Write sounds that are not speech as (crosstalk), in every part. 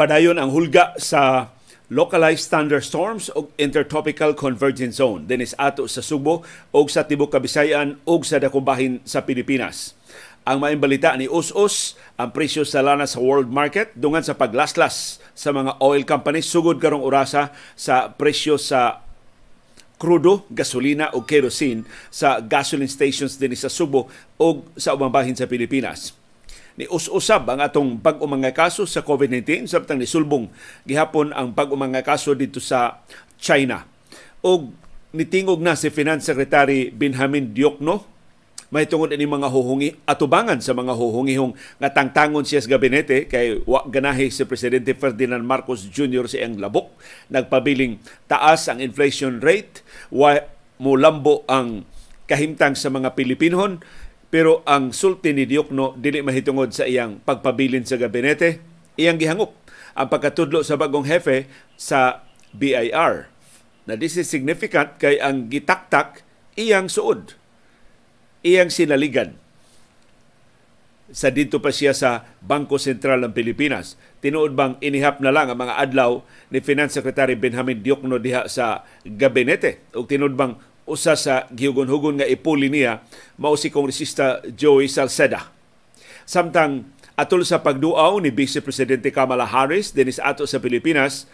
Padayon ang hulga sa localized thunderstorms o intertropical convergence zone. Dinis ato sa Subo o sa Tibok Kabisayan o sa dakong bahin sa Pilipinas. Ang maing balita ni Us-Us, ang presyo sa lana sa world market dungan sa paglaslas sa mga oil companies. Sugod karong orasa sa presyo sa krudo, gasolina o kerosene sa gasoline stations din sa Subo o sa ubang bahin sa Pilipinas ni us-usab ang atong bag-o mga kaso sa COVID-19 samtang nisulbong gihapon ang bag-o mga kaso dito sa China. Og nitingog na si Finance Secretary Benjamin Diokno. May tungod ini mga huhungi atubangan sa mga huhungihong nga tangtangon siya sa gabinete. Kay wa ganahi si presidente Ferdinand Marcos Jr. sa iyang labok. Nagpabiling taas ang inflation rate. Wa mo lambo ang kahimtang sa mga Pilipinon pero ang sulti ni Diokno dili mahitungod sa iyang pagpabilin sa gabinete. Iyang gihangop ang pagkatudlo sa bagong hefe sa BIR. Na this is significant kay ang gitaktak iyang suod. Iyang sinaligan sa dito pa siya sa Bangko Sentral ng Pilipinas. Tinuod bang inihap na lang ang mga adlaw ni Finance Secretary Benjamin Diokno diha sa gabinete? O tinuod bang usa sa gihugon-hugon nga ipuli niya mao si Kongresista Joey Salceda. Samtang atol sa pagduaw ni Vice Presidente Kamala Harris dinis ato sa Pilipinas,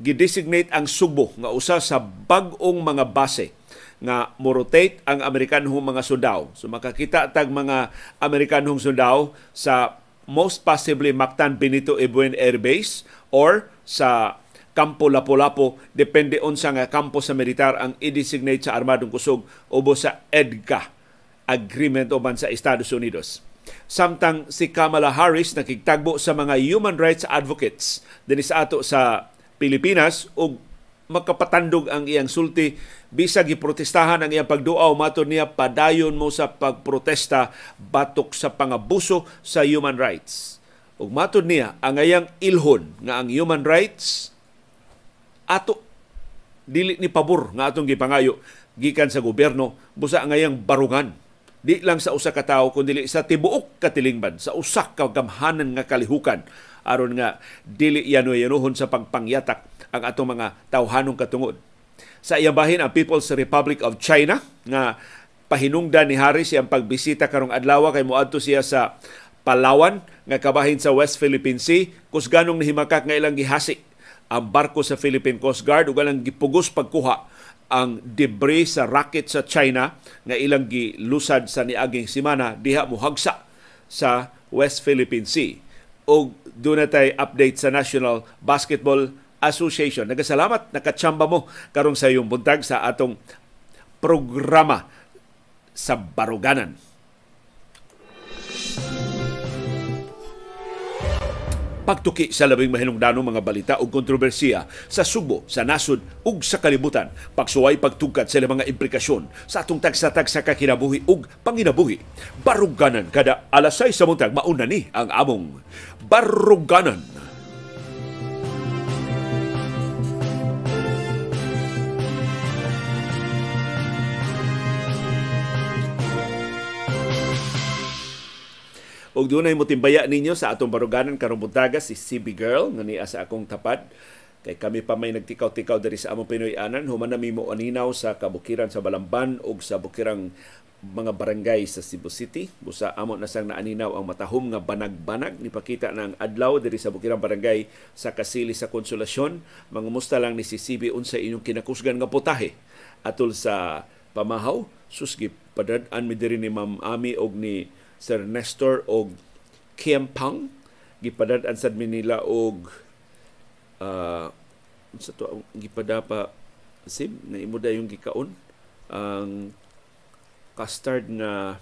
gidesignate ang Subo nga usa sa bag-ong mga base nga mo-rotate ang Amerikanhong mga sundao. So makakita tag mga Amerikanhong sundao sa most possibly Mactan Benito Ebuen Air Base or sa kampo Lapu-Lapu depende unsa nga kampo sa militar ang i-designate sa armadong kusog ubo sa EDCA agreement uban sa Estados Unidos. Samtang si Kamala Harris nakigtagbo sa mga human rights advocates dinhi sa ato sa Pilipinas ug makapatandog ang iyang sulti bisag giprotestahan ang iyang pagduaw matud niya padayon mo sa pagprotesta batok sa pangabuso sa human rights. Ug matud niya ang iyang ilhon nga ang human rights ato dili ni pabor nga atong gipangayo gikan sa gobyerno busa ngayang barungan. Di lang sa usa ka tawo kundi sa tibuok katilingban sa usa ka gamhanan nga kalihukan. Aron nga dili yano-yanuhon sa pagpangyatak ang atong mga tawhanong katungod. Sa iyang bahin ang People's Republic of China nga pahinungdan ni Harris ang pagbisita karong adlaw kay moadto siya sa Palawan nga kabahin sa West Philippine Sea kusganong nahimakak nga ilang gihasi ang barko sa Philippine Coast Guard ug ang gipugos pagkuha ang debris sa rocket sa China nga ilang gilusad sa niaging semana diha mohagsa sa West Philippine Sea. O doon tay update sa National Basketball Association. Nagasalamat, nakatsamba mo karong sa iyong buntag sa atong programa sa Baruganan. Pagtuki sa labing mahinungdanong mga balita ug kontrobersiya sa Subo, sa nasod ug sa kalibutan. Pagsuway pagtugkad sa mga implikasyon sa atong tagsa-tag sa kakinabuhi ug panginabuhi. Baruganan kada alas 6 sa muntag mauna ni ang among Baruganan. Og dunay mo timbaya ninyo sa atong baruganan karong buntaga si CB Girl nga niya sa akong tapad. Kay kami pa may nagtikaw-tikaw diri sa among Pinoy anan human na mo aninaw sa kabukiran sa Balamban ug sa bukirang mga barangay sa Cebu City. Busa amo na sang naaninaw ang matahom nga banag-banag ni pakita ng adlaw diri sa bukirang barangay sa Kasili sa Konsolasyon. Mangumusta lang ni si CB unsa inyong kinakusgan nga putahe atol sa pamahaw susgi padad-an mi diri ni Ma'am Ami og ni Sir Nestor og Kim Pang gipadad-an sad nila og uh, sa to gipadapa sim na imo yung gikaon. Ang custard na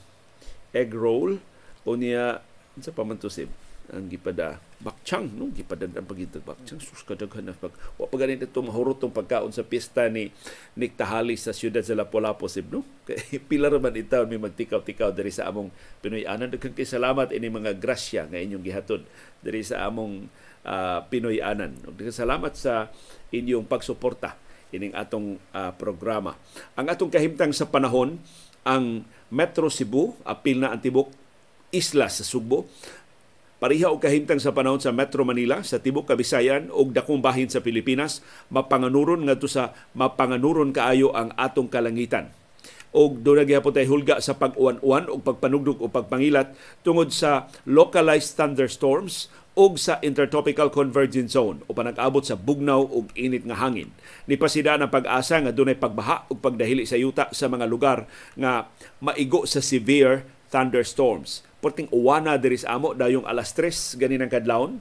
egg roll. O niya sa pamanto sim ang gipada bakchang no? Gipadad ang pagitag bakchang sus kadaghan na pag wa pa ganit ito mahurot tong pagkaon sa pista ni Nick Tahali sa siyudad sa Lapu-Lapu no? (laughs) Kay pila man itaw mi magtikaw-tikaw diri sa among Pinoy. Anan daghang kay salamat ini mga grasya nga inyong gihatod diri sa among uh, Pinoy anan. Daghang salamat sa inyong pagsuporta ining atong uh, programa. Ang atong kahimtang sa panahon ang Metro Cebu apil na antibok isla sa Subo Pariha og kahimtang sa panahon sa Metro Manila, sa Tibok Kabisayan ug dakong bahin sa Pilipinas, mapanganuron ngadto sa mapanganuron kaayo ang atong kalangitan og doon gyapon tay hulga sa pag-uwan-uwan o pagpanugdog o pagpangilat tungod sa localized thunderstorms og sa intertropical convergence zone o panag-abot sa bugnaw ug init nga hangin. Nipasida ang pag-asa nga dunay pagbaha ug pagdahili sa yuta sa mga lugar nga maigo sa severe thunderstorms. Perting uwana diri sa amo dayong alas 3 ganin ang kadlawon.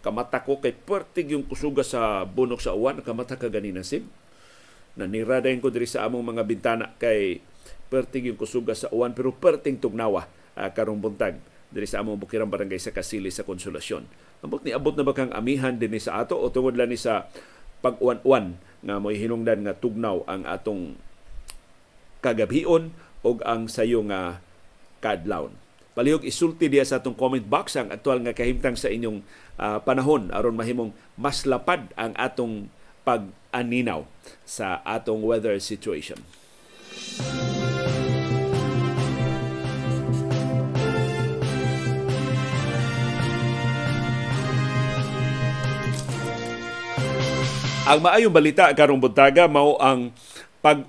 Kamata ko kay pertig yung kusuga sa bunok sa uwan, kamata ka ganin sim. Naniradayin ko diri sa among mga bintana kay pertig yung kusuga sa uwan pero perting tugnawa uh, karong buntag diri sa among bukirang barangay sa Kasili sa Konsolasyon. Ambot ni abot na ba kang amihan dinhi sa ato o tungod lang ni sa pag-uwan-uwan nga mo'y hinungdan nga tugnaw ang atong kagabhion o ang sayo nga kadlawon. Palihog isulti diya sa atong comment box ang aktual nga kahimtang sa inyong uh, panahon aron mahimong mas lapad ang atong pag-aninaw sa atong weather situation. Ang maayong balita karong buntaga mao ang pag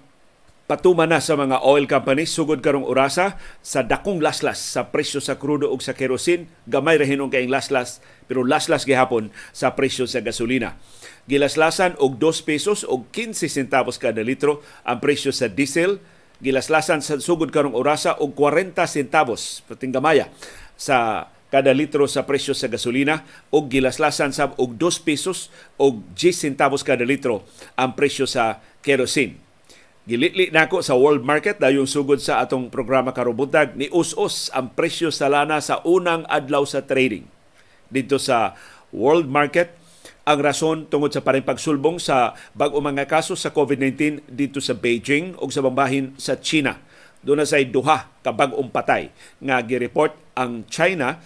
patuma na sa mga oil companies sugod karong orasa sa dakong laslas sa presyo sa krudo ug sa kerosene gamay ra hinon kay laslas pero laslas gihapon sa presyo sa gasolina. Gilaslasan og 2 pesos og 15 centavos kada litro ang presyo sa diesel. Gilaslasan sa sugod karong orasa og 40 centavos pating gamaya sa kada litro sa presyo sa gasolina. Og gilaslasan sa og 2 pesos og 10 centavos kada litro ang presyo sa kerosene Gilitli nako sa world market dayon sugod sa atong programa karubuntag ni us-us ang presyo sa lana sa unang adlaw sa trading. Dito sa world market, ang rason tungod sa pareng pagsulbong sa bag-o mga kaso sa COVID-19 dito sa Beijing o sa bambahin sa China. Doon na say duha ka bag-ong patay nga gireport ang China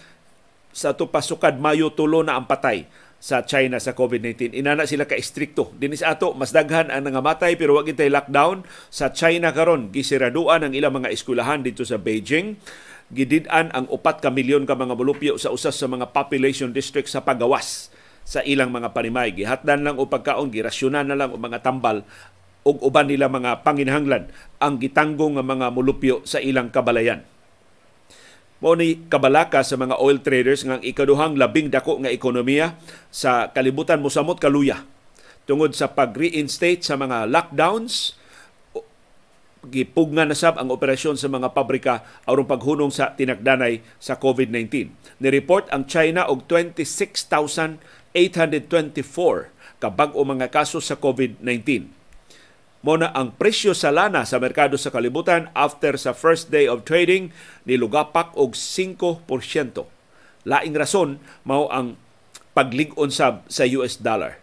sa tupasukad Mayo tulo na ang patay sa China sa COVID-19. Inana sila ka istrikto. Dinis ato mas daghan ang nangamatay pero wag tay lockdown sa China karon gisiraduan ang ilang mga eskwelahan dito sa Beijing. Gidid-an ang upat ka milyon ka mga bulupyo sa usas sa mga population district sa pagawas sa ilang mga panimay. Gihatdan lang o pagkaon, girasyonan na lang o mga tambal ug uban nila mga panginhanglan ang gitanggong nga mga mulupyo sa ilang kabalayan. Mao ni kabalaka sa mga oil traders nga ikaduhang labing dako nga ekonomiya sa kalibutan mosamot kaluya tungod sa pag-reinstate sa mga lockdowns gipugna na sab ang operasyon sa mga pabrika aron paghunong sa tinagdanay sa COVID-19. Ni-report ang China og 26,824 kabag o mga kaso sa COVID-19 mo na ang presyo sa lana sa merkado sa kalibutan after sa first day of trading nilugapak og 5%. Laing rason mao ang paglig-on sab sa US dollar.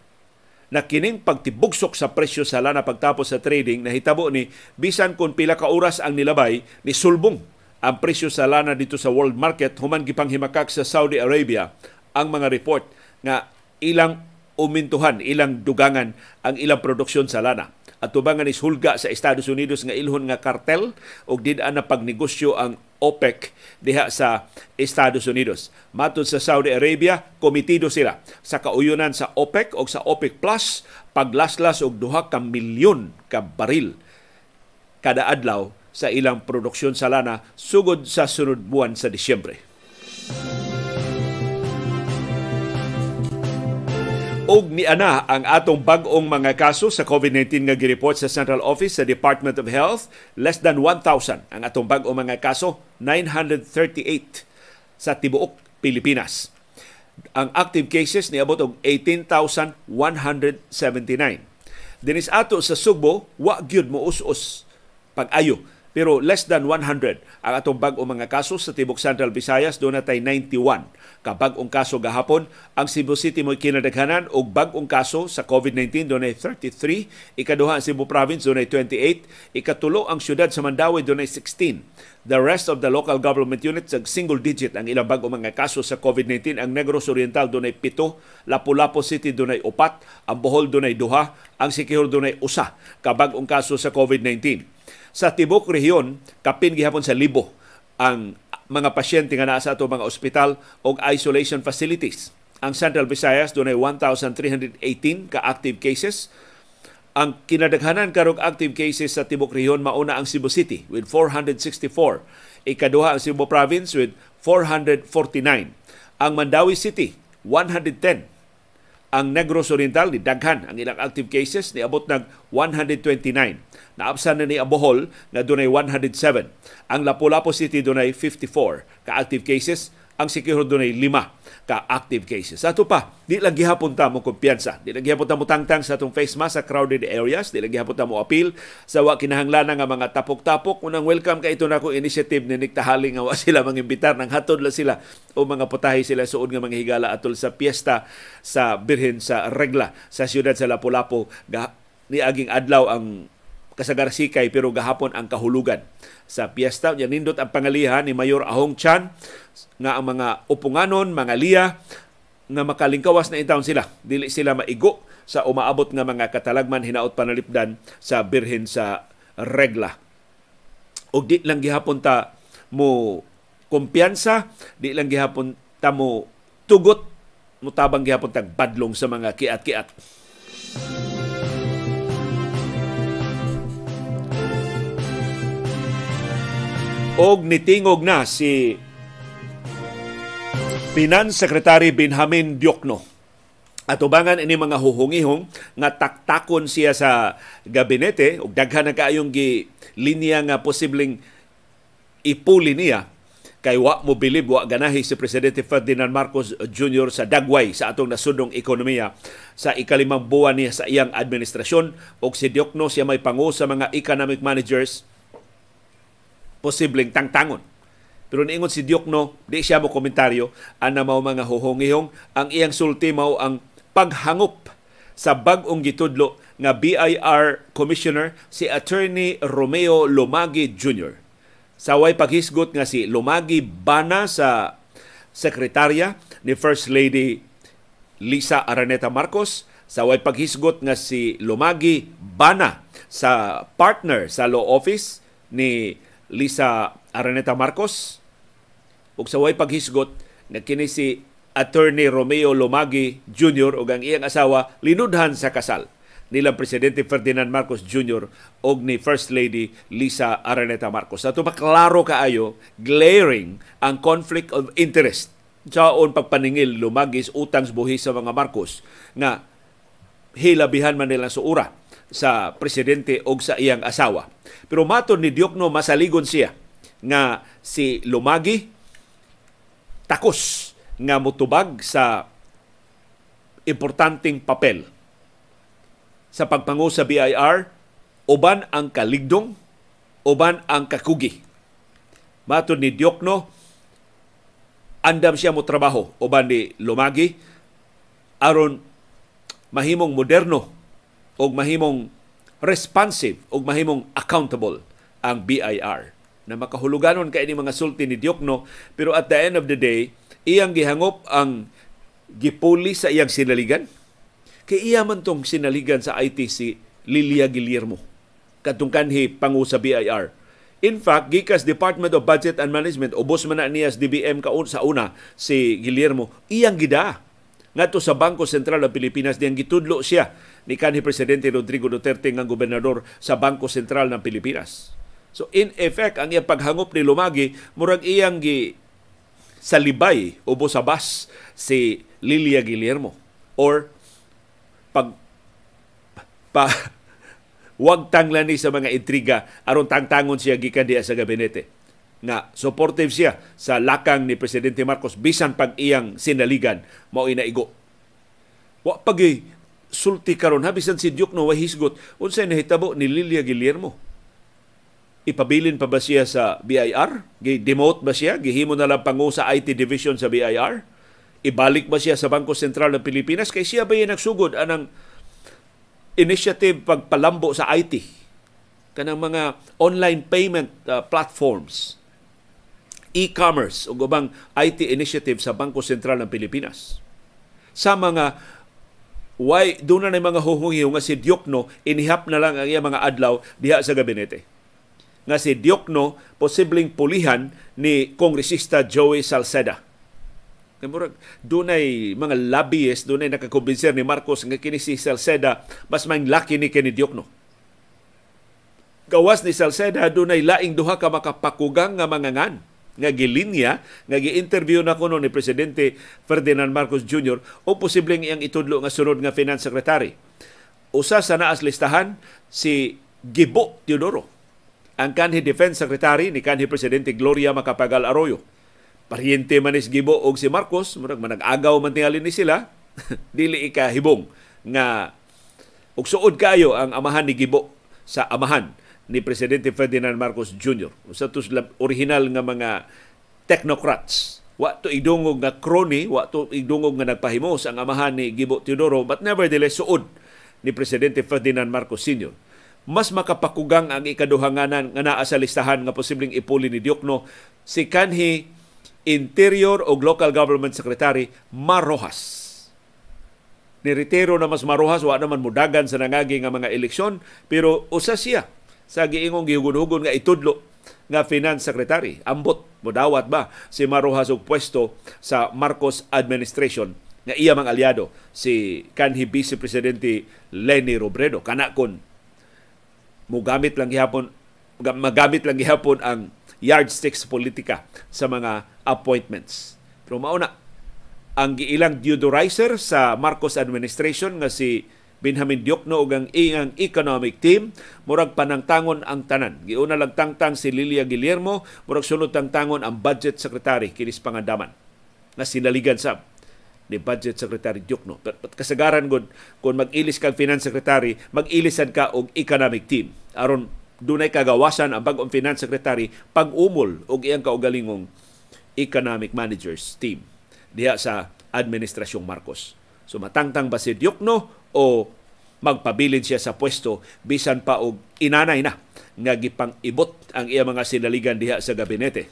Na kining pagtibugsok sa presyo sa lana pagtapos sa trading nahitabo ni bisan kung pila ka oras ang nilabay ni sulbong ang presyo sa lana dito sa world market human gipanghimakak sa Saudi Arabia ang mga report nga ilang umintuhan, ilang dugangan ang ilang produksyon sa lana at tubangan is hulga sa Estados Unidos nga ilhon nga kartel ug did-an na pagnegosyo ang OPEC diha sa Estados Unidos. Matod sa Saudi Arabia, komitido sila sa kauyunan sa OPEC o sa OPEC Plus paglaslas og duha ka milyon ka baril kada adlaw sa ilang produksyon sa lana sugod sa sunod buwan sa Disyembre. Og ni ana ang atong bag-ong mga kaso sa COVID-19 nga gireport sa Central Office sa Department of Health, less than 1,000 ang atong bag-ong mga kaso, 938 sa tibuok Pilipinas. Ang active cases ni abot og 18,179. Dinis ato sa Sugbo, wa gyud mo us-us pag-ayo pero less than 100 ang atong bag-o mga kaso sa Tibok Central Visayas doon natay 91 ka bag-ong kaso gahapon ang Cebu City mo kinadaghanan og bag-ong kaso sa COVID-19 doon 33 ikaduha ang Cebu Province doon 28 ikatulo ang syudad sa Mandawi doon 16 The rest of the local government units ang single digit ang ilang bag-o mga kaso sa COVID-19 ang Negros Oriental doon 7 Lapu-Lapu City doon 4 ang Bohol doon 2 ang Siquijor doon 1 ka bag-ong kaso sa COVID-19 sa tibok rehiyon kapin gihapon sa libo ang mga pasyente nga naa sa ato mga ospital o isolation facilities. Ang Central Visayas dunay 1,318 ka active cases. Ang kinadaghanan karong active cases sa tibok rehiyon mauna ang Cebu City with 464. Ikaduha ang Cebu Province with 449. Ang Mandawi City 110 ang Negros Oriental ni daghan ang ilang active cases ni abot ng 129. Naabsan na ni Abohol nga dunay 107. Ang Lapu-Lapu City dunay 54 ka active cases ang Sikihor dunay lima ka active cases. Sa ato pa, di lang gihapon ta mo kumpiyansa. Di lang gihapon mo tangtang sa atong face mask sa crowded areas. Di lang gihapon mo appeal sa wa kinahanglan nga mga tapok-tapok. Unang welcome kay ito na ko initiative ni Nick Tahali nga wa (laughs) sila mangimbitar nang hatod la sila o mga putahe sila suod nga mga higala atol sa piyesta sa Birhen sa Regla sa siyudad sa Lapu-Lapu. Ni aging adlaw ang kasagarsikay pero gahapon ang kahulugan sa piyesta. Yan nindot ang pangalihan ni Mayor Ahong Chan nga ang mga upunganon, mga liya, nga makalingkawas na intawon sila. Dili sila maigo sa umaabot nga mga katalagman hinaot panalipdan sa birhen sa regla. O di lang gihapon ta mo kumpiyansa, di lang gihapon ta mo tugot, mutabang gihapon tag badlong sa mga kiat-kiat. Og nitingog na si Finance Secretary Benjamin Diokno. Atubangan ini mga huhungihong nga taktakon siya sa gabinete ug daghan na kaayong gi linya nga posibleng ipuli niya kay wa mo bilib wa ganahi si presidente Ferdinand Marcos Jr. sa dagway sa atong nasudong ekonomiya sa ikalimang buwan niya sa iyang administrasyon ug si Diokno siya may pangu sa mga economic managers posibleng tangtangon. Pero niingon si Diokno, di siya mo komentaryo, ana mao mga huhongihong, ang iyang sulti mao ang paghangop sa bag-ong gitudlo nga BIR Commissioner si Attorney Romeo Lumagi Jr. Sa way paghisgot nga si Lumagi bana sa sekretarya ni First Lady Lisa Araneta Marcos, sa way paghisgot nga si Lumagi bana sa partner sa law office ni Lisa Araneta Marcos ug sa way paghisgot nga kini si Attorney Romeo Lomagi Jr. ug ang iyang asawa linudhan sa kasal nilang Presidente Ferdinand Marcos Jr. og ni First Lady Lisa Araneta Marcos. Ato maklaro kaayo, glaring ang conflict of interest saon pagpaningil lumagis utang buhis sa mga Marcos nga hilabihan man nila suura sa presidente o sa iyang asawa. Pero maton ni Diokno masaligon siya nga si Lumagi takos nga mutubag sa importanteng papel sa pagpangu sa BIR uban ang kaligdong uban ang kakugi. Maton ni Diokno andam siya mo trabaho uban ni Lumagi aron mahimong moderno og mahimong responsive og mahimong accountable ang BIR na makahuluganon kay ini mga sulti ni Diokno pero at the end of the day iyang gihangop ang gipuli sa iyang sinaligan. Kay iya man tong sinaligan sa IT si Lilia Guillermo kadtong kanhi pangu sa BIR In fact, gikas Department of Budget and Management, ubos man na niya sa DBM kaun sa una si Guillermo, iyang gida. Ngadto sa Bangko Sentral ng Pilipinas diyang gitudlo siya ni kanhi presidente Rodrigo Duterte nga gobernador sa Bangko Sentral ng Pilipinas. So in effect ang iyang paghangop ni Lumagi murag iyang gi salibay o sa bas si Lilia Guillermo or pag pa, (laughs) wag tanglan ni sa mga intriga aron tangtangon siya gikan diya sa gabinete nga supportive siya sa lakang ni Presidente Marcos bisan pag iyang sinaligan mao inaigo. Wa pagi sulti karon ha bisan si Duke no wa hisgot unsay nahitabo ni Lilia Guillermo. Ipabilin pa ba siya sa BIR? Gi-demote ba siya? Gihimo na lang pangu sa IT division sa BIR? Ibalik ba siya sa Bangko Sentral ng Pilipinas? Kay siya ba yung nagsugod anang initiative pagpalambo sa IT? Kanang mga online payment uh, platforms e-commerce o ubang IT initiative sa Bangko Sentral ng Pilipinas. Sa mga why doon na mga huhungiyo nga si Diokno inihap na lang ang iya mga adlaw diha sa gabinete. nga si Diokno posibleng pulihan ni kongresista Joey Salceda. Murag dunay mga lobbyist, dunay nakakumbinser ni Marcos nga kini si Salceda mas maing laki ni kini Diokno. Gawas ni Salceda dunay laing duha ka makapakugang nga mangangan nga gilinya nga gi-interview na kuno ni presidente Ferdinand Marcos Jr. o posibleng iyang itudlo nga sunod nga finance secretary. Usa sa naas listahan si Gibo Teodoro ang kanhi Defense Secretary ni kanhi Presidente Gloria Macapagal Arroyo. Pariente man is Gibo og si Marcos, murag manag-agaw man tingali ni sila, (laughs) dili ika hibong nga og suod kayo ang amahan ni Gibo sa amahan ni Presidente Ferdinand Marcos Jr. Usa to original nga mga technocrats. Wa to idungog nga crony, wa to idungog nga nagpahimos ang amahan ni Gibo Teodoro, but nevertheless suod ni Presidente Ferdinand Marcos Sr mas makapakugang ang ikaduhanganan nga naa sa listahan nga posibleng ipuli ni Diokno si kanhi Interior o Local Government Secretary Marojas. Niretiro na mas marohas, wa naman mudagan sa nangagi nga mga eleksyon, pero usa siya sa giingong gihugon-hugon nga itudlo nga finance secretary. Ambot modawat ba si Marojas og pwesto sa Marcos administration nga iya mang aliado si kanhi Vice Presidente Lenny Robredo kana kon gamit lang gihapon magamit lang gihapon ang yardsticks politika sa mga appointments. Pero mauna ang giilang deodorizer sa Marcos administration nga si Benjamin Diokno ug ang iyang economic team murag panangtangon ang tanan. Giuna lang tangtang si Lilia Guillermo, murag sulod tangtangon ang budget secretary kinis pangandaman nga sinaligan sa ni Budget Secretary Diokno. Pero kasagaran gud kung mag-ilis kag Finance Secretary, mag-ilisan ka og economic team. aron dunay kagawasan ang bag-ong Finance Secretary pag-umol og iyang kaugalingong economic managers team diha sa Administrasyong Marcos. So matangtang ba si Diokno o magpabilin siya sa pwesto bisan pa og inanay na nga gipang ibot ang iya mga sinaligan diha sa gabinete.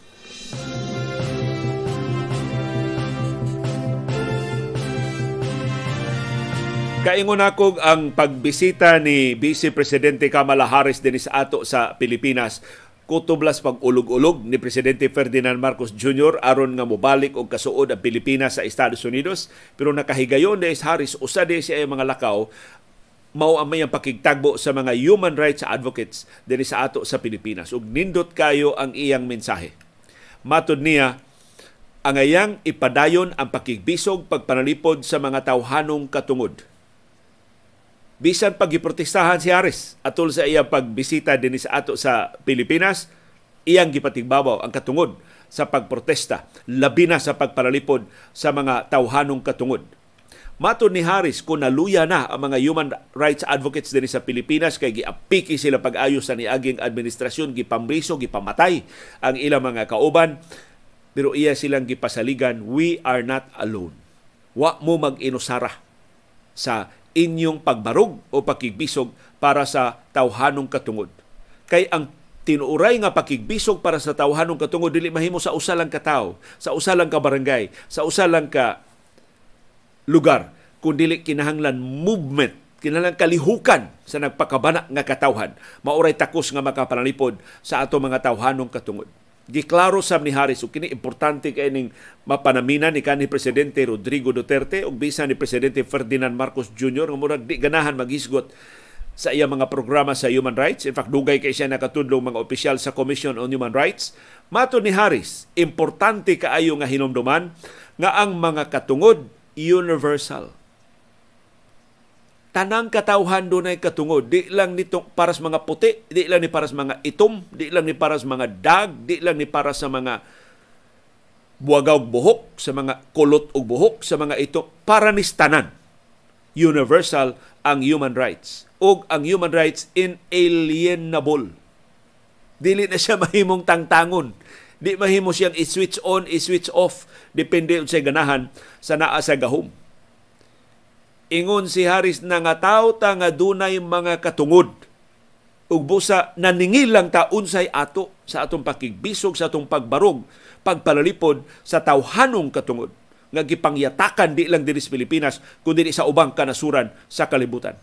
Kaingon ako ang pagbisita ni Vice Presidente Kamala Harris din sa ato sa Pilipinas kutublas pag ulog-ulog ni Presidente Ferdinand Marcos Jr. aron nga mobalik og kasuod ang Pilipinas sa Estados Unidos pero nakahigayon ni Harris usa di siya mga lakaw mao ang mayang pakigtagbo sa mga human rights advocates dinhi sa ato sa Pilipinas ug nindot kayo ang iyang mensahe. Matud niya ang ayang ipadayon ang pakigbisog pagpanalipod sa mga tawhanong katungod bisan pagiprotestahan si Harris atol sa iyang pagbisita dinhi sa ato sa Pilipinas iyang gipatigbabaw ang katungod sa pagprotesta labi na sa pagpalalipod sa mga tawhanong katungod. Mato ni Harris kung naluya na ang mga human rights advocates dinhi sa Pilipinas kay giapiki sila pag-ayos sa niaging administrasyon gipambriso gipamatay ang ilang mga kauban pero iya silang gipasaligan we are not alone. Wa mo mag-inusara sa inyong pagbarog o pakigbisog para sa tawhanong katungod. Kay ang tinuuray nga pakigbisog para sa tawhanong katungod dili mahimo sa usa lang ka tawo, sa usa lang ka barangay, sa usa lang ka lugar, kun dili kinahanglan movement, kinahanglan kalihukan sa nagpakabana nga katawhan. Mauray takos nga makapanalipod sa ato mga tawhanong katungod. Giklaro sa ni Harris ug kini importante kay ning mapanamina ni kanhi presidente Rodrigo Duterte ug bisa ni presidente Ferdinand Marcos Jr. nga murag di ganahan maghisgot sa iya mga programa sa human rights. In fact, dugay kay siya nakatudlong mga opisyal sa Commission on Human Rights. Mato ni Harris, importante kaayo nga hinumduman nga ang mga katungod universal tanang katawhan doon ay katungod. Di lang nito para sa mga puti, di lang ni para sa mga itom, di lang ni para sa mga dag, di lang ni para sa mga buwagaw buhok, sa mga kulot og buhok, sa mga ito, para ni tanan. Universal ang human rights. O ang human rights inalienable. Dili na siya (laughs) mahimong tangtangon. Di mahimo siyang i-switch on, i-switch off. Depende sa ganahan sa naa sa gahom Ingon si Harris na nga tao ta nga dunay mga katungod ug busa naningil lang ta unsay ato sa atong pakigbisog sa atong pagbarog pagpalalipod sa tawhanong katungod nga gipangyatakan di lang diri sa Pilipinas kundi sa ubang kanasuran sa kalibutan.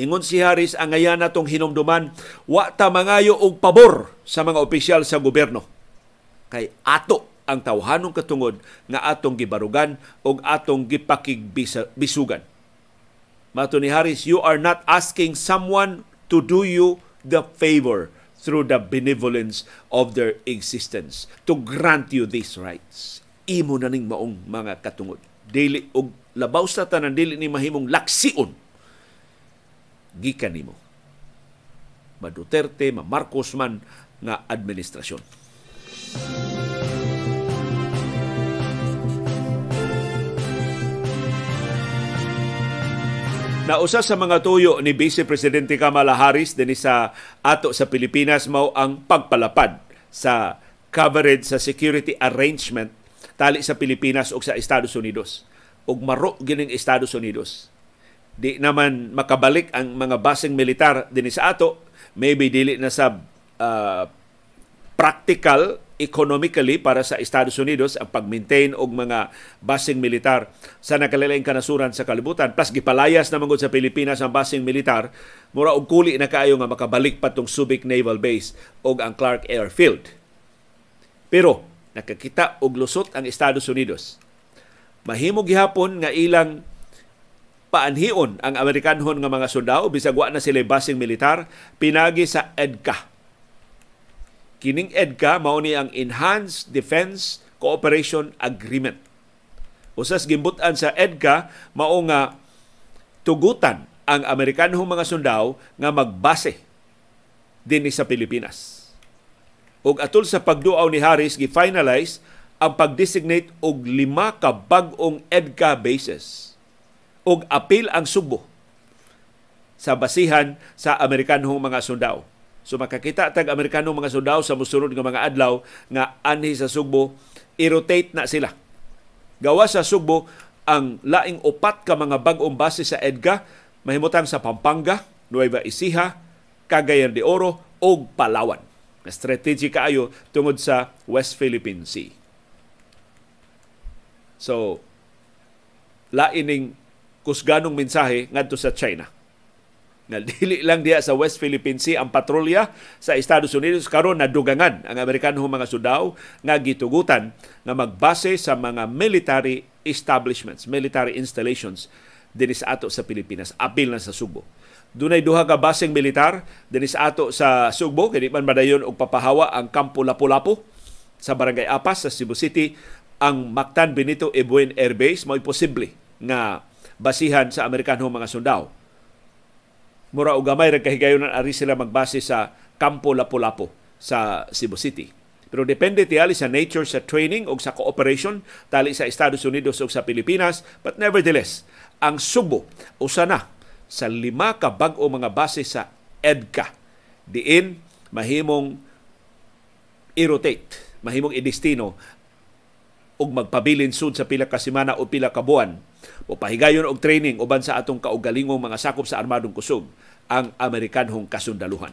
Ingon si Harris ang ngayon natong hinumduman, wa ta mangayo og pabor sa mga opisyal sa gobyerno. Kay ato ang tawhanong katungod nga atong gibarugan og atong gipakigbisugan. Mato ni Harris, you are not asking someone to do you the favor through the benevolence of their existence to grant you these rights. Imo na ning maong mga katungod. Dili og labaw sa tanan dili ni mahimong laksion gikan nimo. Ma Duterte, ma Marcos man nga administrasyon. Nausa sa mga tuyo ni Vice Presidente Kamala Harris din sa ato sa Pilipinas mao ang pagpalapad sa coverage sa security arrangement tali sa Pilipinas o sa Estados Unidos. Ug maro gining Estados Unidos di naman makabalik ang mga basing militar din sa ato maybe dili na sa uh, practical economically para sa Estados Unidos ang pag-maintain og mga basing militar sa nakalilaing kanasuran sa kalibutan. Plus gipalayas na mangod sa Pilipinas ang basing militar. Mura og kuli na kaayo nga makabalik pa tong Subic Naval Base og ang Clark Airfield. Pero nakakita og lusot ang Estados Unidos. Mahimo gihapon nga ilang paanhion ang Amerikanhon nga mga sundao bisag wa na sila basing militar pinagi sa EDCA. Kining EDCA mao ni ang Enhanced Defense Cooperation Agreement. Usas gimbutan sa EDCA mao nga tugutan ang Amerikanhong mga sundao nga magbase dinhi sa Pilipinas. Ug atol sa pagduaw ni Harris gi-finalize ang pag-designate og lima ka bag-ong EDCA bases og apil ang Subo sa basihan sa Amerikanong mga sundao. So makakita tag Amerikanong mga sundao sa musunod nga mga adlaw nga anhi sa Subo i-rotate na sila. Gawa sa Subo ang laing upat ka mga bag-ong base sa EDGA mahimutang sa Pampanga, Nueva Ecija, Cagayan de Oro ug Palawan. Na strategy kaayo tungod sa West Philippine Sea. So, laining kusganong mensahe ngadto sa China. Nga dili lang diya sa West Philippine Sea ang patrolya sa Estados Unidos karon nadugangan ang Amerikanong mga sundao nga gitugutan nga magbase sa mga military establishments, military installations dinhi sa ato sa Pilipinas, apil na sa Subo. Dunay duha ka baseng militar dinhi sa ato sa Subo kini man madayon og papahawa ang Kampo Lapu-Lapu sa Barangay Apas sa Cebu City ang Mactan Benito Ebuen Air Base mao posible nga basihan sa Amerikano mga sundao. Mura og gamay ra kahigayon ari sila magbase sa Campo Lapu-Lapu sa Cebu City. Pero depende tiyali sa nature sa training o sa cooperation tali sa Estados Unidos o sa Pilipinas. But nevertheless, ang Subo usa na sa lima ka bag-o mga base sa EDCA. Diin mahimong i-rotate, mahimong i-destino magpabilin sud sa pila ka semana o pila ka buwan o pahigayon og training uban sa atong kaugalingong mga sakop sa armadong kusog ang Amerikanhong kasundaluhan.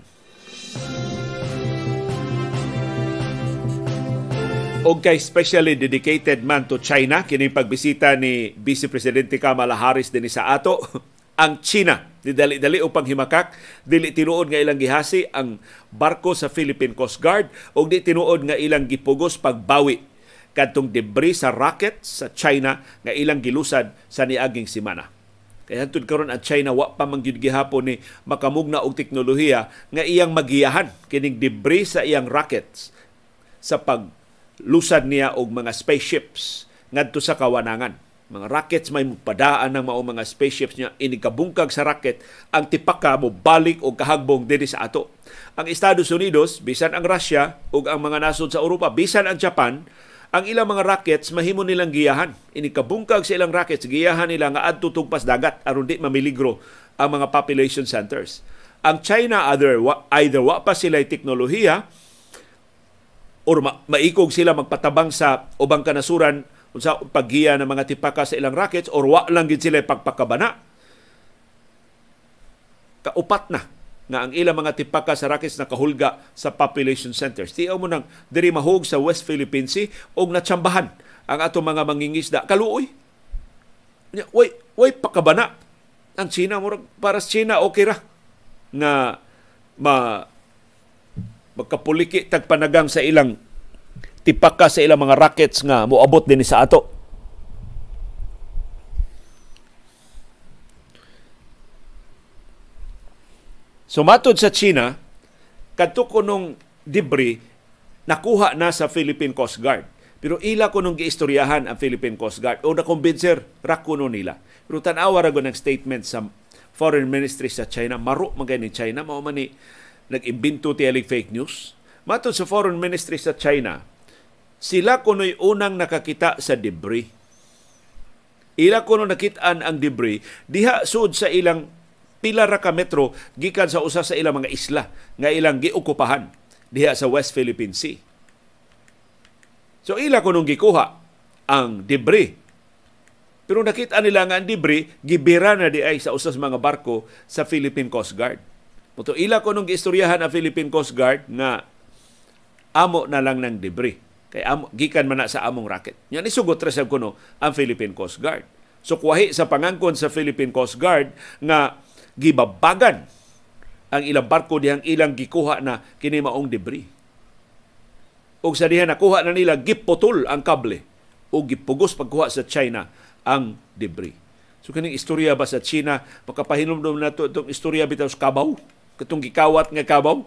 Og kay specially dedicated man to China, kini pagbisita ni Vice Presidente Kamala Harris dinhi sa ato, (laughs) ang China di dali-dali upang himakak dili tinuod nga ilang gihasi ang barko sa Philippine Coast Guard ug di tinuod nga ilang gipugos pagbawi kadtong debris sa rocket sa China nga ilang gilusad sa niaging semana. Kaya hantud karon ang China wa pa man gihapon ni makamugna og teknolohiya nga iyang magiyahan kining debris sa iyang rockets sa paglusad niya og mga spaceships ngadto sa kawanangan. Mga rockets may padaan ng mao mga spaceships niya inikabungkag sa rocket ang tipaka mo balik og kahagbong dinhi sa ato. Ang Estados Unidos, bisan ang Russia ug ang mga nasod sa Europa, bisan ang Japan, ang ilang mga rockets mahimo nilang giyahan. Inikabungkag sa ilang rockets, giyahan nila nga adto tugpas dagat aron di mamiligro ang mga population centers. Ang China either either wa pa sila teknolohiya or ma- maikog sila magpatabang sa ubang kanasuran unsa paggiya ng mga tipaka sa ilang rockets or wa lang gid sila pagpakabana. Kaupat na nga ang ilang mga tipaka sa Rockets nakahulga sa population centers. Tiyaw mo nang diri mahog sa West Philippine Sea o natsambahan ang ato mga mangingisda. Kaluoy. Way, way pakabana ang China murag para sa China okay ra nga ma magkapuliki tagpanagang sa ilang tipaka sa ilang mga rockets nga moabot din sa ato. So matod sa China, kadto ko nung debris nakuha na sa Philippine Coast Guard. Pero ila ko nung giistoryahan ang Philippine Coast Guard o nakumbinser ra kuno nila. Pero tanawa ra ng statement sa Foreign Ministry sa China, maro man ni China, mao man ni nag-imbento tiyalig fake news. Matod sa Foreign Ministry sa China, sila kuno'y unang nakakita sa debris. Ila kuno nakitaan ang debris diha sud sa ilang pila ra ka metro gikan sa usa sa ilang mga isla nga ilang giokupahan diha sa West Philippine Sea. So ila ko nung gikuha ang debris. Pero nakita nila nga ang debris, gibira na di ay sa usas mga barko sa Philippine Coast Guard. Muto ila ko nung giistoryahan ang Philippine Coast Guard nga amo na lang ng debris. Kay amo, gikan man na sa among racket. Yan isugot ra kuno ang Philippine Coast Guard. So kuwahi sa pangangkon sa Philippine Coast Guard nga gibabagan ang ilang barko dihang ilang gikuha na kini maong debris. Ug sa diha nakuha na nila giputol ang kable o gipugos pagkuha sa China ang debris. So kaning istorya ba sa China makapahinumdum nato itong istorya bitaw sa Kabaw katong gikawat nga Kabaw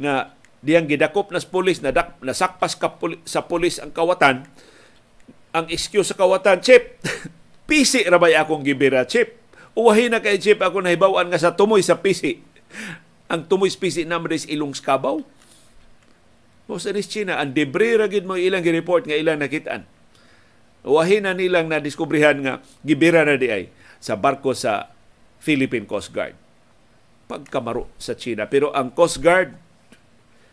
nga diyang gidakop na sa pulis na dak, nasakpas ka puli, sa pulis ang kawatan ang excuse sa kawatan chip (laughs) pisi ra bay akong gibira chip uwahi na kay chip ako nahibawan nga sa tumoy sa pisi ang tumoy spisi naman is ilong skabaw. Mo sa China, ang debris ragid mo ilang gi-report nga ilang nakitaan. Wahin na nilang na diskubrihan nga gibira na di ay sa barko sa Philippine Coast Guard. Pagkamaro sa China. Pero ang Coast Guard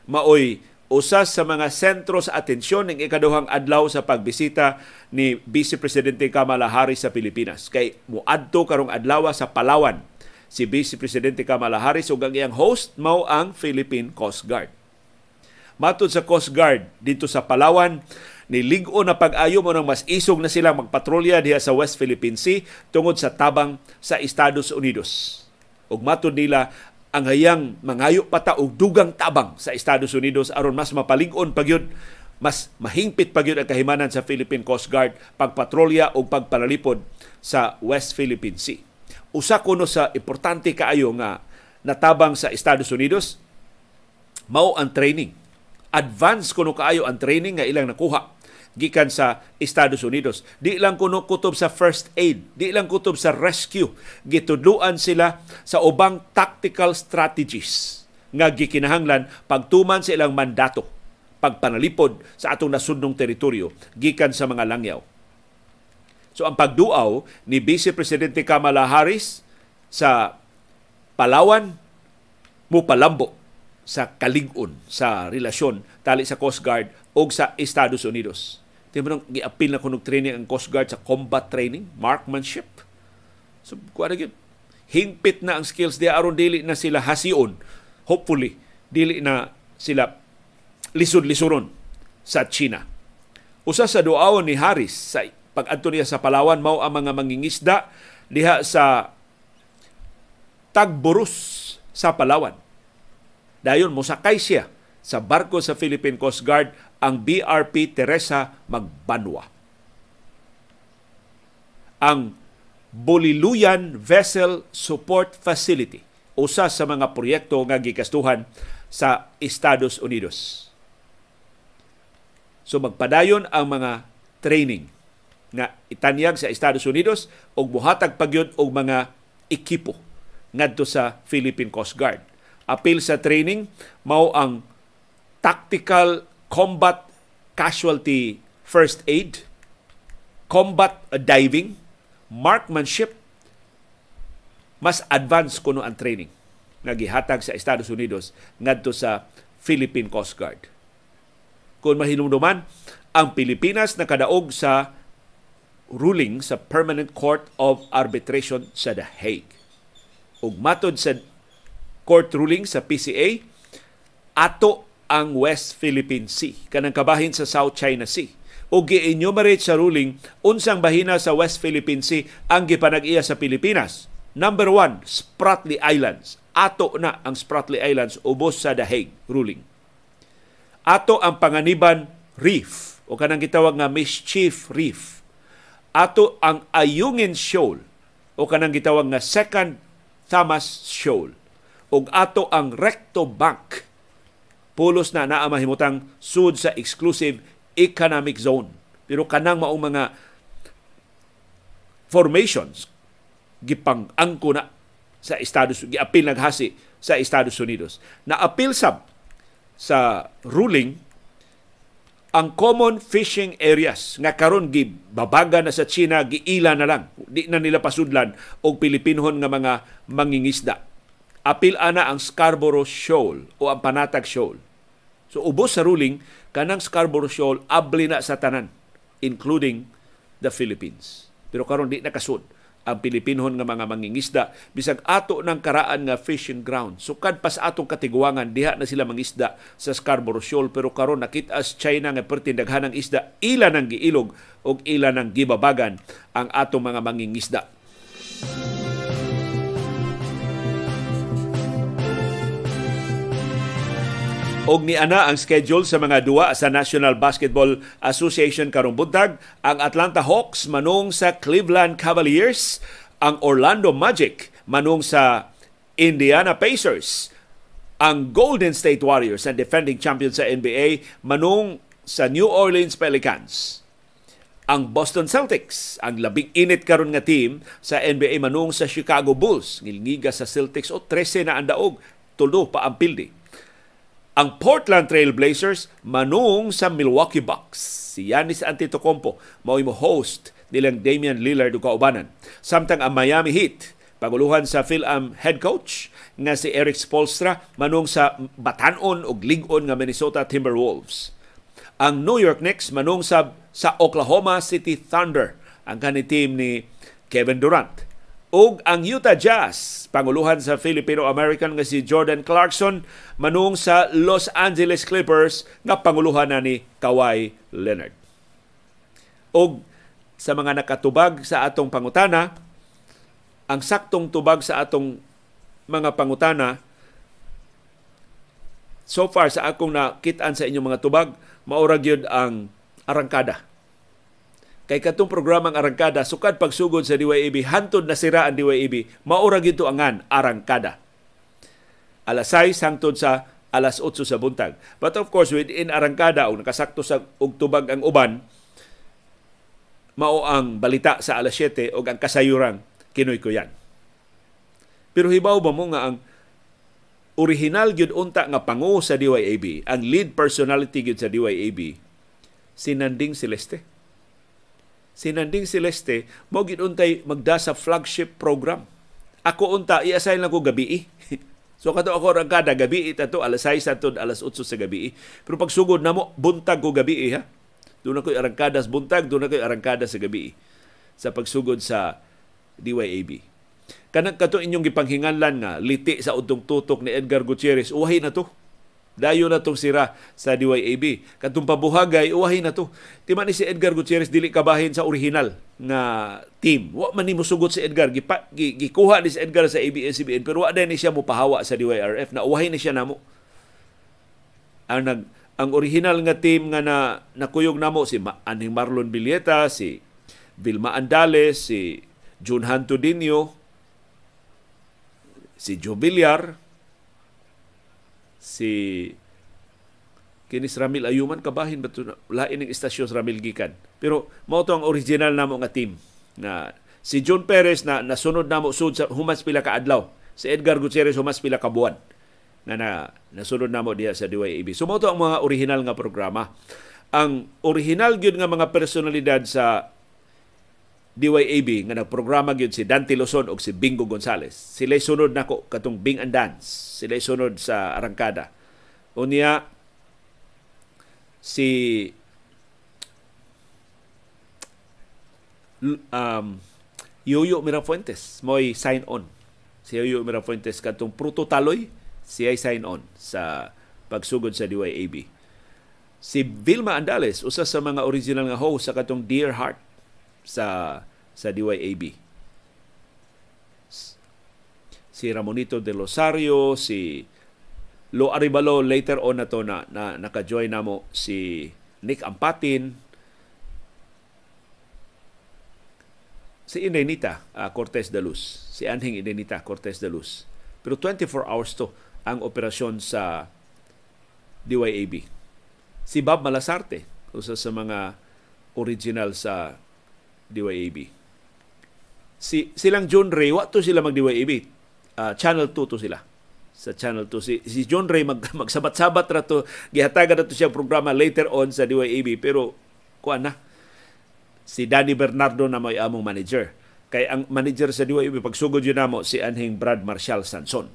maoy usas sa mga sentro sa atensyon ng ikaduhang adlaw sa pagbisita ni Vice Presidente Kamala Harris sa Pilipinas. Kay muadto karong adlaw sa Palawan si Vice Presidente Kamala Harris ug ang iyang host mao ang Philippine Coast Guard. Matod sa Coast Guard dito sa Palawan, niligo na pag-ayo mo nang mas isog na sila magpatrolya diha sa West Philippine Sea tungod sa tabang sa Estados Unidos. Ug matod nila ang hayang mangayo pata og dugang tabang sa Estados Unidos aron mas mapalig-on pagyud mas mahingpit pagyud ang kahimanan sa Philippine Coast Guard pagpatrolya o pagpalalipod sa West Philippine Sea usa kuno sa importante kaayo nga natabang sa Estados Unidos mao ang training. Advance kuno kaayo ang training nga ilang nakuha gikan sa Estados Unidos. Di lang kuno kutob sa first aid, di lang kutob sa rescue. Gitudluan sila sa ubang tactical strategies nga gikinahanglan pagtuman sa ilang mandato pagpanalipod sa atong nasudnong teritoryo gikan sa mga langyaw So ang pagduaw ni Vice Presidente Kamala Harris sa Palawan mo palambo sa kalig-on sa relasyon tali sa Coast Guard o sa Estados Unidos. Nang giapil na kunog training ang Coast Guard sa combat training, marksmanship. So, kuha na. Hingpit na ang skills di aron dili na sila hasion. Hopefully, dili na sila lisod-lisuron sa China. Usa sa duawon ni Harris sa pag niya sa Palawan mao ang mga mangingisda diha sa Tagburus sa Palawan. Dayon mosakay siya sa barko sa Philippine Coast Guard ang BRP Teresa Magbanwa. Ang Boliluyan Vessel Support Facility usa sa mga proyekto nga gikastuhan sa Estados Unidos. So magpadayon ang mga training nga itanyag sa Estados Unidos og buhatag pagyud og mga ekipo ngadto sa Philippine Coast Guard. Apil sa training mao ang tactical combat casualty first aid, combat diving, marksmanship, mas advanced kuno ang training nga gihatag sa Estados Unidos ngadto sa Philippine Coast Guard. Kung mahinumduman, ang Pilipinas nakadaog sa ruling sa Permanent Court of Arbitration sa The Hague. Ug matod sa court ruling sa PCA, ato ang West Philippine Sea, kanang kabahin sa South China Sea. O gi-enumerate sa ruling unsang bahina sa West Philippine Sea ang gipanag-iya sa Pilipinas Number one, Spratly Islands. Ato na ang Spratly Islands ubos sa The Hague ruling. Ato ang panganiban reef o kanang gitawag nga mischief reef. Ato ang Ayungin Shoal o kanang gitawag nga second Thomas Shoal. ug ato ang Recto Bank. Pulos na naa mahimutang sud sa exclusive economic zone. Pero kanang maong mga formations gipang angko na sa Estados giapil naghasi sa Estados Unidos. Na apil sab sa ruling ang common fishing areas nga karon gibabaga na sa China giila na lang di na nila pasudlan og Pilipinhon nga mga mangingisda apil ana ang Scarborough Shoal o ang Panatag Shoal so ubos sa ruling kanang Scarborough Shoal abli na sa tanan including the Philippines pero karon di nakasud ang Pilipinhon nga mga mangingisda bisag ato ng karaan nga fishing ground. Sukad pa sa atong katiguangan diha na sila mangisda sa Scarborough Shoal pero karon nakita as China nga pertindaghan ng isda ila nang giilog og ila nang gibabagan ang atong mga mangingisda. Og ni ana ang schedule sa mga duwa sa National Basketball Association karong buntag. Ang Atlanta Hawks manung sa Cleveland Cavaliers. Ang Orlando Magic manung sa Indiana Pacers. Ang Golden State Warriors ang defending champion sa NBA manung sa New Orleans Pelicans. Ang Boston Celtics ang labing init karon nga team sa NBA manung sa Chicago Bulls. Ngilngiga sa Celtics o 13 na ang daog tulo pa ang pildi ang Portland Trail Blazers manung sa Milwaukee Bucks. Si Giannis Antetokounmpo mao mo host nilang Damian Lillard ug kaubanan. Samtang ang Miami Heat paguluhan sa Phil-Am head coach nga si Eric Spolstra manung sa batanon ug ligon nga Minnesota Timberwolves. Ang New York Knicks manung sa sa Oklahoma City Thunder ang kanhi team ni Kevin Durant ug ang Utah Jazz panguluhan sa Filipino-American nga si Jordan Clarkson manung sa Los Angeles Clippers nga panguluhan na ni Kawhi Leonard. Ug sa mga nakatubag sa atong pangutana, ang saktong tubag sa atong mga pangutana so far sa akong nakitaan sa inyong mga tubag, maura gyud ang arangkada Kay katong programang Arangkada, sukad pagsugod sa DYAB, hantod na sira ang DYAB, maura gito angan Arangkada. Alas 6 hangtod sa alas 8 sa buntag. But of course, within Arangkada, o nakasakto sa ug tubag ang uban, mao ang balita sa alas 7 o ang kasayuran kinoy ko yan. Pero hibaw ba mo nga ang original gyud unta nga pangu sa DYAB, ang lead personality gyud sa DYAB, si Nanding Celeste si Nanding Celeste mo ginuntay magda sa flagship program. Ako unta i-assign lang ko gabi. (laughs) so kato ako rangkada gabi ito alas 6 atod alas 8 sa gabi. Pero pag sugod namo buntag ko gabi ha. Doon ako arangkada sa buntag, doon ako arangkada sa gabi sa pagsugod sa DYAB. Kanang kato inyong gipanghinganlan nga liti sa udtong tutok ni Edgar Gutierrez, uwahi na to Dayo na tong sira sa DYAB. Katong pabuhagay, uwahi na to. Timan ni si Edgar Gutierrez dili kabahin sa original nga team. Wa man ni musugot si Edgar. Gipa, gikuha ni si Edgar sa ABS-CBN pero wa ni siya mupahawa sa DYRF na uwahi ni siya namo. Ang nag ang original nga team nga na nakuyog namo si Aning Marlon Villeta, si Vilma Andales, si Jun Hantudinho, si Joe Villar, si kinis Ramil Ayuman kabahin ba lain ng istasyon sa Ramil gikan. Pero mao to ang original namo nga team na si John Perez na nasunod namo sud sa humas pila ka adlaw. Si Edgar Gutierrez humas pila ka buwan na, na nasunod namo diha sa DYAB so mao to ang mga original nga programa. Ang original gyud nga mga personalidad sa DYAB nga nagprograma gyud si Dante Luzon og si Bingo Gonzales. Sila sunod nako katong Bing and Dance. Sila sunod sa arangkada. Unya si um, Yoyo Mirafuentes mo'y sign on. Si Yoyo Mirafuentes katong Pruto Taloy, siya sign on sa pagsugod sa DYAB. Si Vilma Andales, usa sa mga original nga host sa katong Dear Heart sa sa DYAB. si Ramonito de Rosario, si Lo Aribalo later on na to na, na naka-join namo si Nick Ampatin, si Inenita uh, Cortez de Luz, si Anhing Inenita Cortez de Luz. Pero 24 hours to ang operasyon sa DYAB. Si Bob Malasarte, usa sa mga original sa DYAB. Si silang John Ray, wa to sila mag DYAB. Uh, channel 2 to sila sa Channel 2. Si, si John Ray mag, (laughs) magsabat-sabat ra to, gihatagan na to siya programa later on sa DYAB pero kuan na si Danny Bernardo na may among manager. Kay ang manager sa DYAB pagsugod yun namo si anhing Brad Marshall Sanson.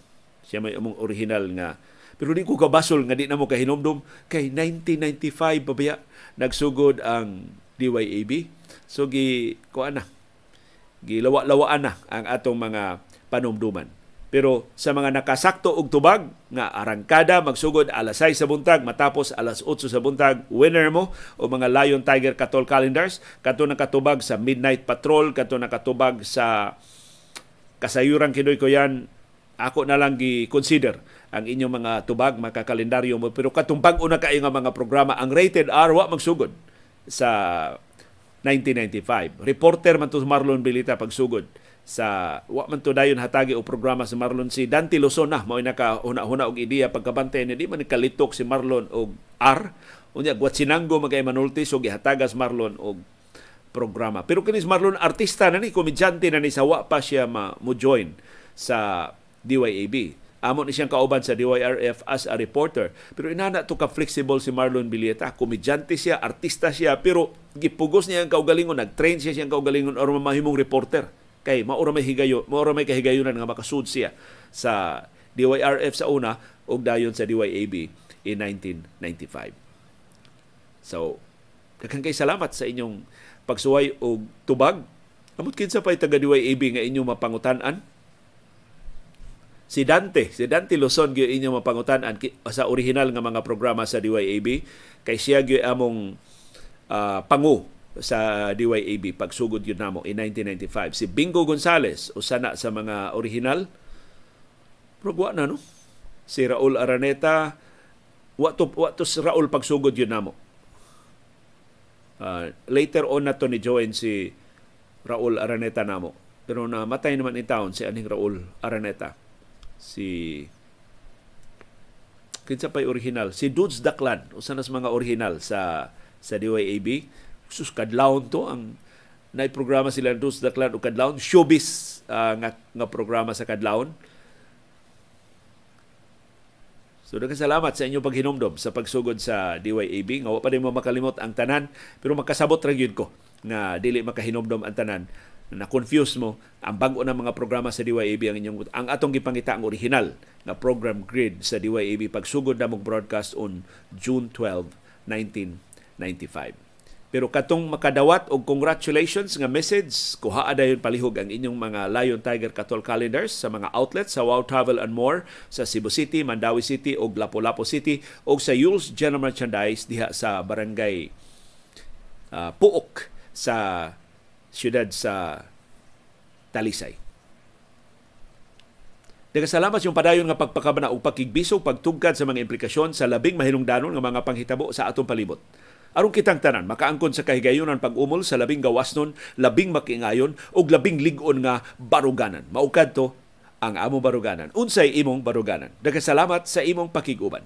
Siya may among original nga pero di ko kabasol nga di na mo kahinomdom kay 1995 babaya nagsugod ang DYAB. So gi kuan na gilawa-lawaan na ang atong mga panumduman. Pero sa mga nakasakto og tubag nga arangkada magsugod alas 6 sa buntag matapos alas 8 sa buntag winner mo o mga Lion Tiger Katol calendars kato nakatubag sa Midnight Patrol kato nakatubag sa kasayuran kinoy ko yan ako na lang gi-consider ang inyong mga tubag mga kalendaryo mo pero katumpag una kayo nga mga programa ang rated R wa magsugod sa 1995 reporter man to Marlon Bilita pagsugod sa wa man to dayon hatagi o programa si Marlon. Si Dante Lozona mao naka huna-huna og ideya pagkabantay ni di man kalitok si Marlon og R. Unya gwatsinanggo magay manulti so gihatagas Marlon og programa. Pero kinis Marlon artista na ni komedyante na ni sa wa pa siya ma mo join sa DYAB amo ni siyang kauban sa DYRF as a reporter pero inana to ka flexible si Marlon Bilieta komedyante siya artista siya pero gipugos niya ang kaugalingon nag-train siya siyang kaugalingon or mamahimong reporter kay maura may higayo maura may kahigayonan nga makasud siya sa DYRF sa una ug dayon sa DYAB in 1995. So, daghang kay salamat sa inyong pagsuway og tubag. Amot kinsa pay taga DYAB nga inyong mapangutan-an? Si Dante, si Dante Luzon gyud inyong mapangutan-an sa original nga mga programa sa DYAB kay siya gyud among uh, pangu sa DYAB pagsugod yun namo in 1995 si Bingo Gonzales usana sa mga original pero na no? Si Raul Araneta wa to wa to si Raul pagsugod yun namo. Uh, later on na to ni join si Raul Araneta namo. Pero namatay naman in town si aning Raul Araneta si kinsa pay original si Dudes Daklan. Usa na sa mga original sa sa DYAB sus kadlawon to ang na programa sila dos daklan o kadlawon. Showbiz uh, nga nga programa sa kadlawon. So daghang salamat sa inyong paghinumdom sa pagsugod sa DYAB. Nga pa din mo makalimot ang tanan pero makasabot ra gyud ko nga dili makahinumdom ang tanan na confuse mo ang bago na mga programa sa DYAB ang inyong ang atong gipangita ang original na program grid sa DYAB pagsugod na mong broadcast on June 12, 1995. Pero katong makadawat og congratulations nga message, kuha dayon palihog ang inyong mga Lion Tiger Katol calendars sa mga outlets sa Wow Travel and More sa Cebu City, Mandawi City ug Lapu-Lapu City o sa Yules General Merchandise diha sa barangay uh, Puok sa siyudad sa Talisay. Nagkasalamat yung padayon nga pagpakabana o pagkigbisog pagtugkad sa mga implikasyon sa labing mahinungdanon nga mga panghitabo sa atong palibot aron kitang tanan makaangkon sa kahigayunan pag-umol sa labing gawasnon, labing makingayon ug labing lig-on nga baruganan. Maukad to ang among baruganan. Unsay imong baruganan. Nagkasalamat sa imong pakiguban.